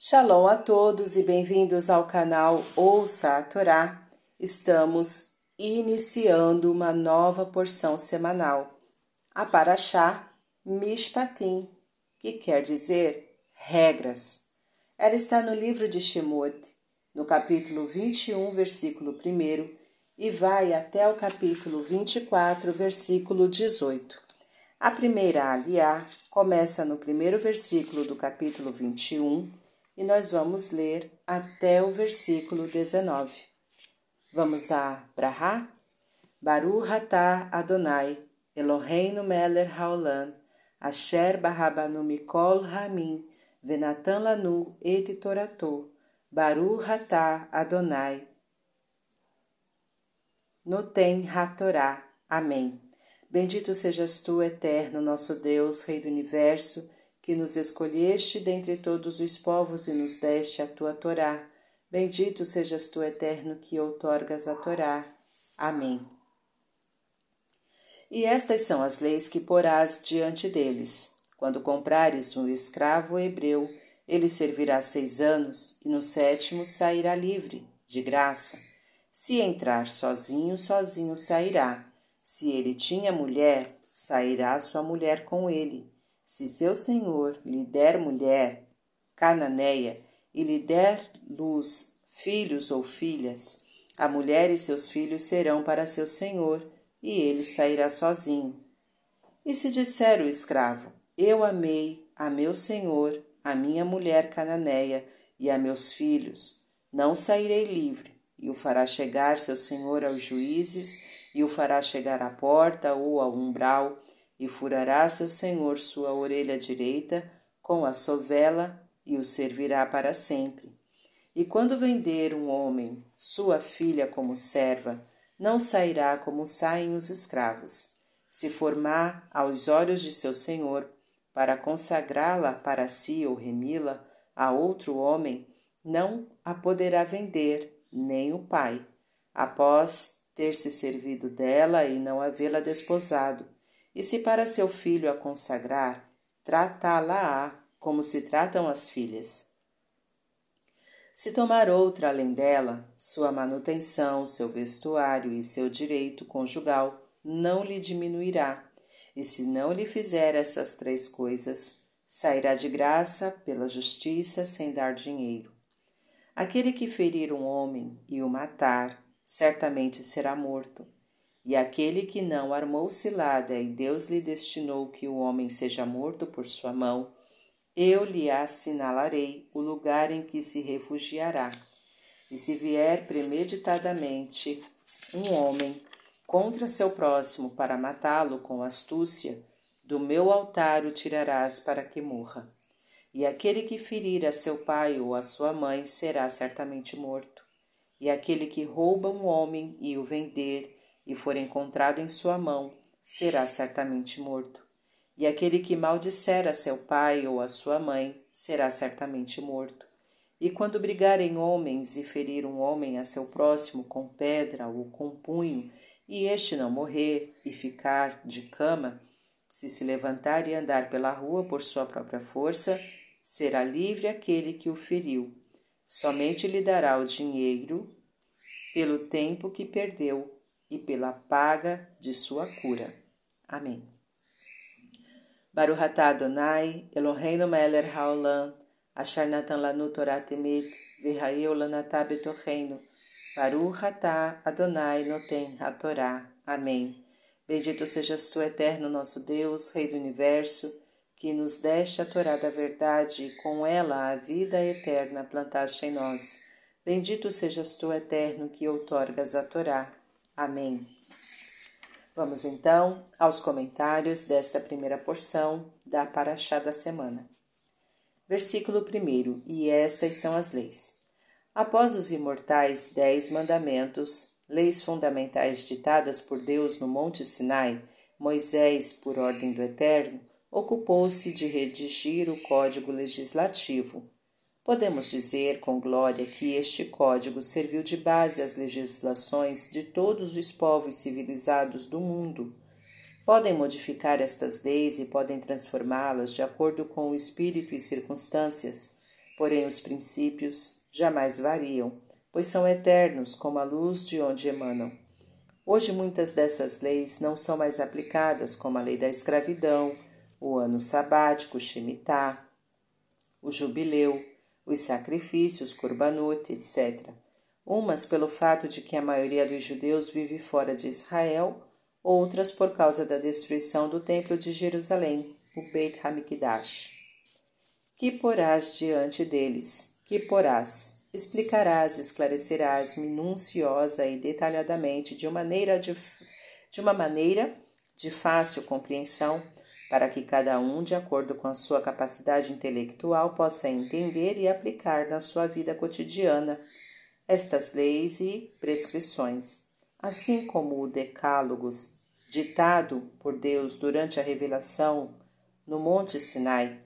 Shalom a todos e bem-vindos ao canal Ouça a Torá. Estamos iniciando uma nova porção semanal, a Paraxá Mishpatim, que quer dizer regras. Ela está no livro de Shemot, no capítulo 21, versículo 1, e vai até o capítulo 24, versículo 18. A primeira aliá começa no primeiro versículo do capítulo 21 e nós vamos ler até o versículo 19. Vamos a Brahá? Baru Hatá Adonai, Eloheinu Meler Haolam, Asher Barrabanu Mikol Ramin, Venatan Lanu Et Torato, Baru Hatá Adonai, Noten Hatorá. Amém. Bendito sejas tu, eterno, nosso Deus, Rei do Universo, que nos escolheste dentre todos os povos e nos deste a tua Torá. Bendito sejas tu, eterno, que outorgas a Torá. Amém. E estas são as leis que porás diante deles. Quando comprares um escravo hebreu, ele servirá seis anos, e no sétimo sairá livre, de graça. Se entrar sozinho, sozinho sairá. Se ele tinha mulher, sairá sua mulher com ele se seu senhor lhe der mulher cananeia e lhe der luz filhos ou filhas, a mulher e seus filhos serão para seu senhor, e ele sairá sozinho. E se disser o escravo: Eu amei a meu senhor, a minha mulher cananeia e a meus filhos, não sairei livre, e o fará chegar seu senhor aos juízes, e o fará chegar à porta ou ao umbral, e furará seu senhor sua orelha direita com a sovela e o servirá para sempre. E quando vender um homem sua filha como serva, não sairá como saem os escravos. Se formar aos olhos de seu senhor, para consagrá-la para si ou remi-la a outro homem, não a poderá vender, nem o pai, após ter se servido dela e não havê-la desposado e se para seu filho a consagrar, tratá-la-á como se tratam as filhas. Se tomar outra além dela, sua manutenção, seu vestuário e seu direito conjugal não lhe diminuirá, e se não lhe fizer essas três coisas, sairá de graça pela justiça sem dar dinheiro. Aquele que ferir um homem e o matar, certamente será morto e aquele que não armou cilada e Deus lhe destinou que o homem seja morto por sua mão, eu lhe assinalarei o lugar em que se refugiará. E se vier premeditadamente um homem contra seu próximo para matá-lo com astúcia, do meu altar o tirarás para que morra. E aquele que ferir a seu pai ou a sua mãe será certamente morto. E aquele que rouba um homem e o vender, e for encontrado em sua mão, será certamente morto. E aquele que maldisser a seu pai ou a sua mãe, será certamente morto. E quando brigarem homens e ferir um homem a seu próximo com pedra ou com punho, e este não morrer e ficar de cama, se se levantar e andar pela rua por sua própria força, será livre aquele que o feriu. Somente lhe dará o dinheiro pelo tempo que perdeu e pela paga de sua cura. Amém. Baruch atah Adonai, Eloheinu melech haolam, asher natan lanu Torah temet, v'hayeu lanatah betocheinu. Baruch atah Adonai noten hatorá. Amém. Bendito sejas tu, eterno nosso Deus, Rei do Universo, que nos deste a Torá da verdade e com ela a vida eterna plantaste em nós. Bendito sejas tu, eterno, que outorgas a Torá. Amém. Vamos então aos comentários desta primeira porção da Paraxá da semana. Versículo 1: E estas são as leis. Após os imortais dez mandamentos, leis fundamentais ditadas por Deus no Monte Sinai, Moisés, por ordem do Eterno, ocupou-se de redigir o código legislativo, Podemos dizer com glória que este código serviu de base às legislações de todos os povos civilizados do mundo. Podem modificar estas leis e podem transformá-las de acordo com o espírito e circunstâncias, porém os princípios jamais variam, pois são eternos como a luz de onde emanam. Hoje muitas dessas leis não são mais aplicadas, como a lei da escravidão, o ano sabático, o Shemitah, o jubileu, os sacrifícios, Kurbanut, etc. Umas pelo fato de que a maioria dos judeus vive fora de Israel, outras por causa da destruição do Templo de Jerusalém, o Beit Hamikdash. Que porás diante deles? Que porás? Explicarás, esclarecerás minuciosa e detalhadamente de maneira de, de uma maneira de fácil compreensão para que cada um, de acordo com a sua capacidade intelectual, possa entender e aplicar na sua vida cotidiana estas leis e prescrições, assim como o Decálogos, ditado por Deus durante a revelação no Monte Sinai,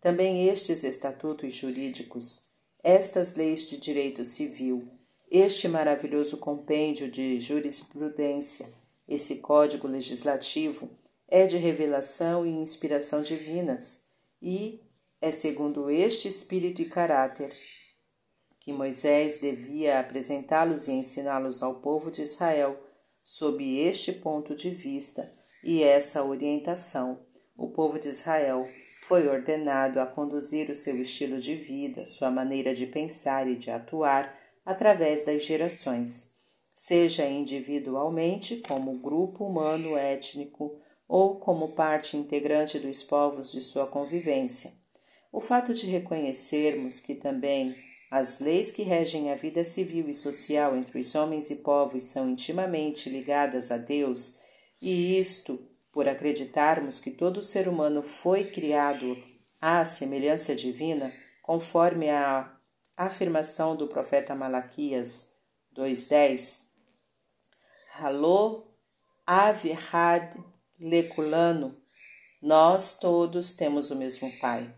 também estes estatutos jurídicos, estas leis de direito civil, este maravilhoso compêndio de jurisprudência, esse código legislativo, é de revelação e inspiração divinas, e é segundo este espírito e caráter que Moisés devia apresentá-los e ensiná-los ao povo de Israel, sob este ponto de vista e essa orientação. O povo de Israel foi ordenado a conduzir o seu estilo de vida, sua maneira de pensar e de atuar através das gerações, seja individualmente, como grupo humano étnico, ou como parte integrante dos povos de sua convivência. O fato de reconhecermos que também as leis que regem a vida civil e social entre os homens e povos são intimamente ligadas a Deus, e isto por acreditarmos que todo ser humano foi criado à semelhança divina, conforme a afirmação do profeta Malaquias 2:10, Halô Avirhad Leculano, nós todos temos o mesmo Pai.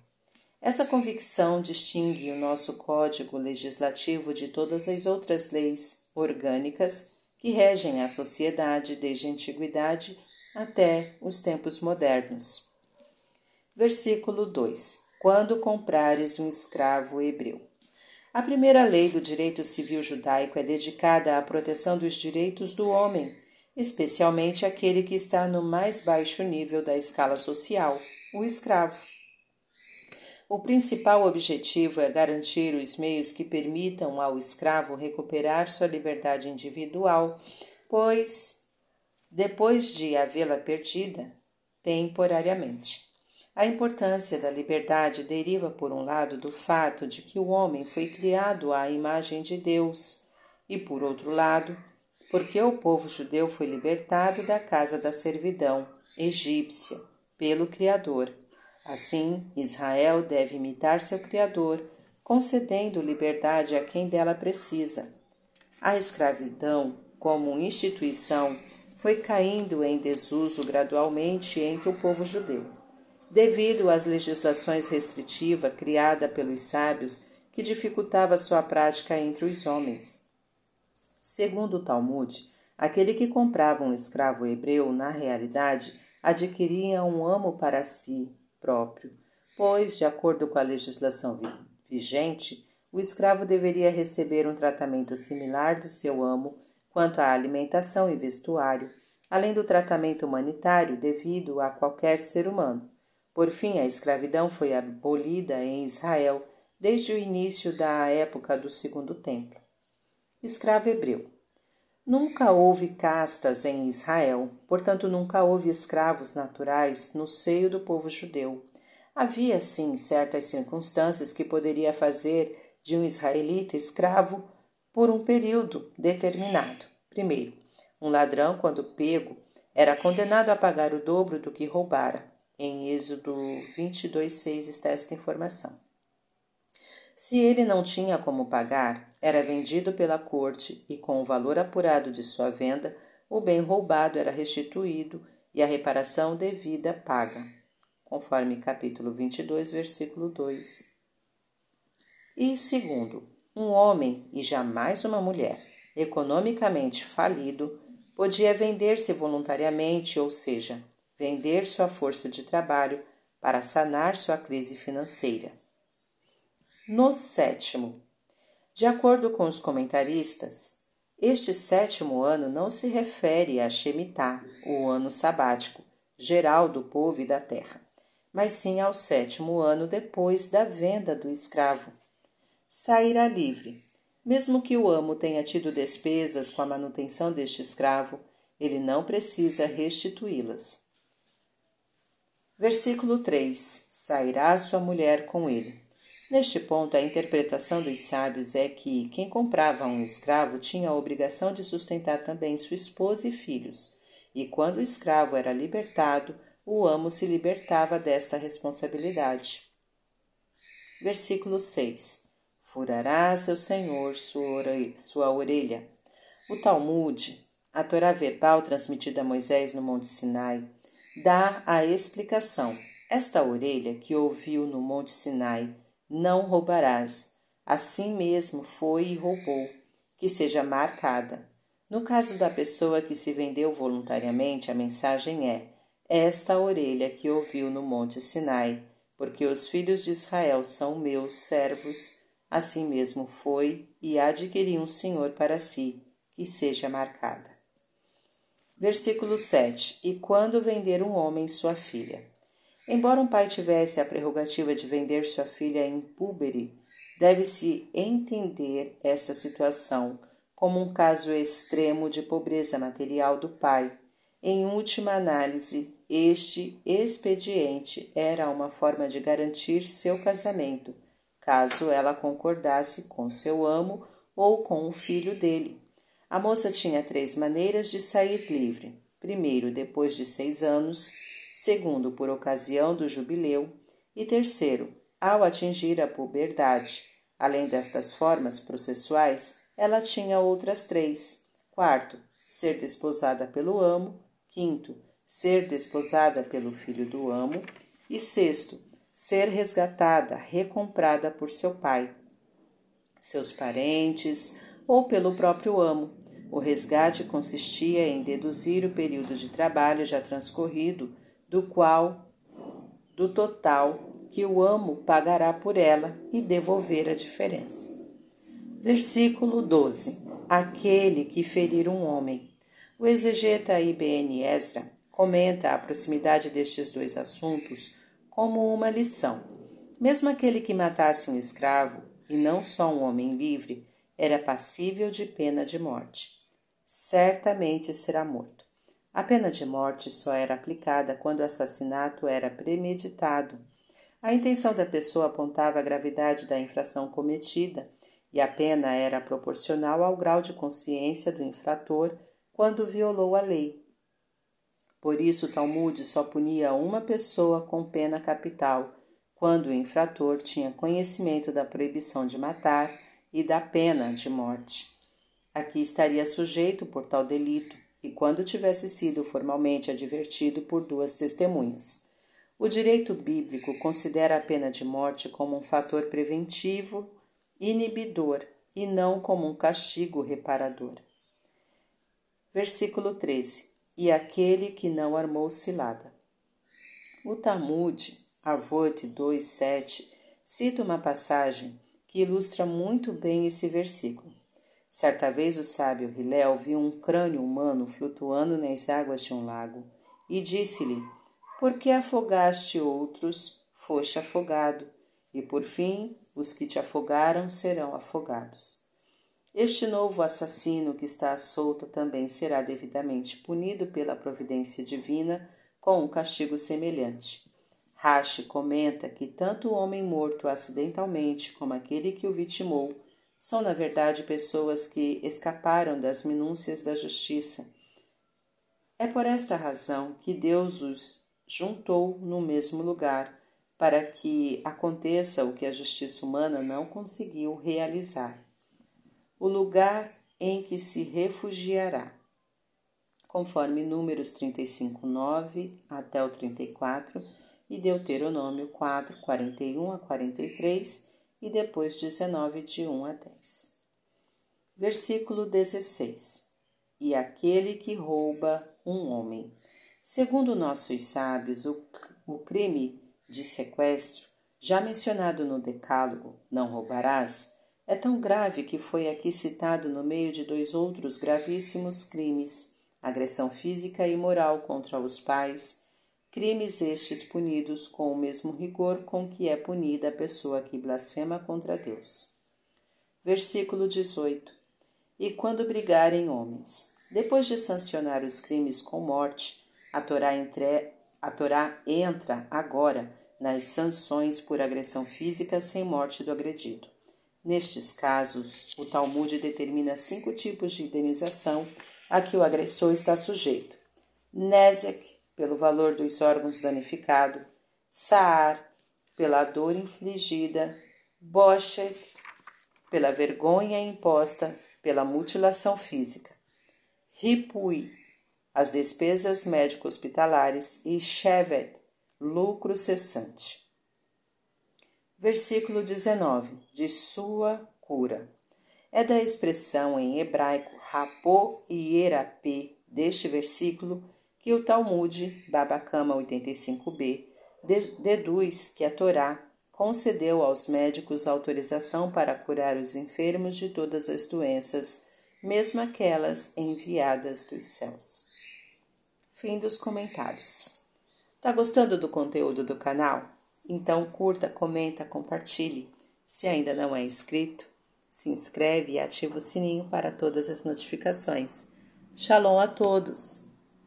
Essa convicção distingue o nosso Código Legislativo de todas as outras leis orgânicas que regem a sociedade desde a antiguidade até os tempos modernos. Versículo 2: Quando comprares um escravo hebreu. A primeira lei do direito civil judaico é dedicada à proteção dos direitos do homem especialmente aquele que está no mais baixo nível da escala social, o escravo. O principal objetivo é garantir os meios que permitam ao escravo recuperar sua liberdade individual, pois, depois de havê-la perdida, temporariamente. A importância da liberdade deriva, por um lado, do fato de que o homem foi criado à imagem de Deus, e, por outro lado, porque o povo judeu foi libertado da casa da servidão egípcia pelo Criador. Assim, Israel deve imitar seu Criador, concedendo liberdade a quem dela precisa. A escravidão, como instituição, foi caindo em desuso gradualmente entre o povo judeu, devido às legislações restritivas criadas pelos sábios que dificultava sua prática entre os homens. Segundo o Talmud, aquele que comprava um escravo hebreu, na realidade, adquiria um amo para si próprio, pois, de acordo com a legislação vigente, o escravo deveria receber um tratamento similar do seu amo quanto à alimentação e vestuário, além do tratamento humanitário devido a qualquer ser humano. Por fim, a escravidão foi abolida em Israel desde o início da época do Segundo Templo. Escravo hebreu. Nunca houve castas em Israel, portanto, nunca houve escravos naturais no seio do povo judeu. Havia, sim, certas circunstâncias que poderia fazer de um israelita escravo por um período determinado. Primeiro, um ladrão, quando pego, era condenado a pagar o dobro do que roubara. Em Êxodo 22,6 está esta informação. Se ele não tinha como pagar, era vendido pela corte e, com o valor apurado de sua venda, o bem roubado era restituído e a reparação devida paga, conforme capítulo 22, versículo 2. E segundo, um homem e jamais uma mulher, economicamente falido, podia vender-se voluntariamente, ou seja, vender sua força de trabalho para sanar sua crise financeira. no sétimo. De acordo com os comentaristas, este sétimo ano não se refere a Shemitah, o ano sabático, geral do povo e da terra, mas sim ao sétimo ano depois da venda do escravo. Sairá livre. Mesmo que o amo tenha tido despesas com a manutenção deste escravo, ele não precisa restituí-las. Versículo 3: Sairá sua mulher com ele. Neste ponto, a interpretação dos sábios é que quem comprava um escravo tinha a obrigação de sustentar também sua esposa e filhos, e quando o escravo era libertado, o amo se libertava desta responsabilidade. Versículo 6: Furará seu senhor sua orelha. O Talmud, a Torá verbal transmitida a Moisés no Monte Sinai, dá a explicação. Esta orelha que ouviu no Monte Sinai, não roubarás. Assim mesmo foi e roubou, que seja marcada. No caso da pessoa que se vendeu voluntariamente, a mensagem é: Esta orelha que ouviu no Monte Sinai, porque os filhos de Israel são meus servos, assim mesmo foi e adquiri um senhor para si, que seja marcada. Versículo 7: E quando vender um homem sua filha? Embora um pai tivesse a prerrogativa de vender sua filha em púbere, deve-se entender esta situação como um caso extremo de pobreza material do pai. Em última análise, este expediente era uma forma de garantir seu casamento, caso ela concordasse com seu amo ou com o filho dele. A moça tinha três maneiras de sair livre: primeiro, depois de seis anos, segundo, por ocasião do jubileu, e terceiro, ao atingir a puberdade. Além destas formas processuais, ela tinha outras três. Quarto, ser desposada pelo amo. Quinto, ser desposada pelo filho do amo. E sexto, ser resgatada, recomprada por seu pai, seus parentes ou pelo próprio amo. O resgate consistia em deduzir o período de trabalho já transcorrido, do qual, do total que o amo pagará por ela e devolver a diferença. Versículo 12: Aquele que ferir um homem. O exegeta IBN Ezra comenta a proximidade destes dois assuntos como uma lição. Mesmo aquele que matasse um escravo, e não só um homem livre, era passível de pena de morte. Certamente será morto. A pena de morte só era aplicada quando o assassinato era premeditado. A intenção da pessoa apontava a gravidade da infração cometida e a pena era proporcional ao grau de consciência do infrator quando violou a lei. Por isso, o Talmud só punia uma pessoa com pena capital, quando o infrator tinha conhecimento da proibição de matar e da pena de morte. Aqui estaria sujeito por tal delito, e quando tivesse sido formalmente advertido por duas testemunhas. O direito bíblico considera a pena de morte como um fator preventivo inibidor e não como um castigo reparador. Versículo 13: E aquele que não armou cilada. O Talmud, Avot 2,7, cita uma passagem que ilustra muito bem esse versículo. Certa vez o sábio Hilel viu um crânio humano flutuando nas águas de um lago e disse-lhe: Por que afogaste outros, foste afogado, e por fim os que te afogaram serão afogados. Este novo assassino que está solto também será devidamente punido pela providência divina com um castigo semelhante. Rashi comenta que tanto o homem morto acidentalmente como aquele que o vitimou são, na verdade, pessoas que escaparam das minúcias da justiça. É por esta razão que Deus os juntou no mesmo lugar para que aconteça o que a justiça humana não conseguiu realizar. O lugar em que se refugiará. Conforme Números 35, 9 até o 34 e Deuteronômio 4, 41 a 43 e depois 19, de 1 a 10. Versículo 16: E aquele que rouba um homem. Segundo nossos sábios, o, o crime de sequestro já mencionado no Decálogo, não roubarás, é tão grave que foi aqui citado no meio de dois outros gravíssimos crimes: agressão física e moral contra os pais, crimes estes punidos com o mesmo rigor com que é punida a pessoa que blasfema contra Deus. Versículo 18. E quando brigarem homens, depois de sancionar os crimes com morte, a Torá, entre, a Torá entra agora nas sanções por agressão física sem morte do agredido. Nestes casos, o Talmud determina cinco tipos de indenização a que o agressor está sujeito: Nezek, pelo valor dos órgãos danificados, Saar, pela dor infligida, Boshet, pela vergonha imposta pela mutilação física, Ripui, as despesas médico-hospitalares e Shevet, lucro cessante. Versículo 19. De sua cura. É da expressão em hebraico rapô e erapê deste versículo que o Talmud, Babacama 85b, deduz que a Torá concedeu aos médicos autorização para curar os enfermos de todas as doenças, mesmo aquelas enviadas dos céus. Fim dos comentários. Tá gostando do conteúdo do canal? Então curta, comenta, compartilhe. Se ainda não é inscrito, se inscreve e ativa o sininho para todas as notificações. Shalom a todos!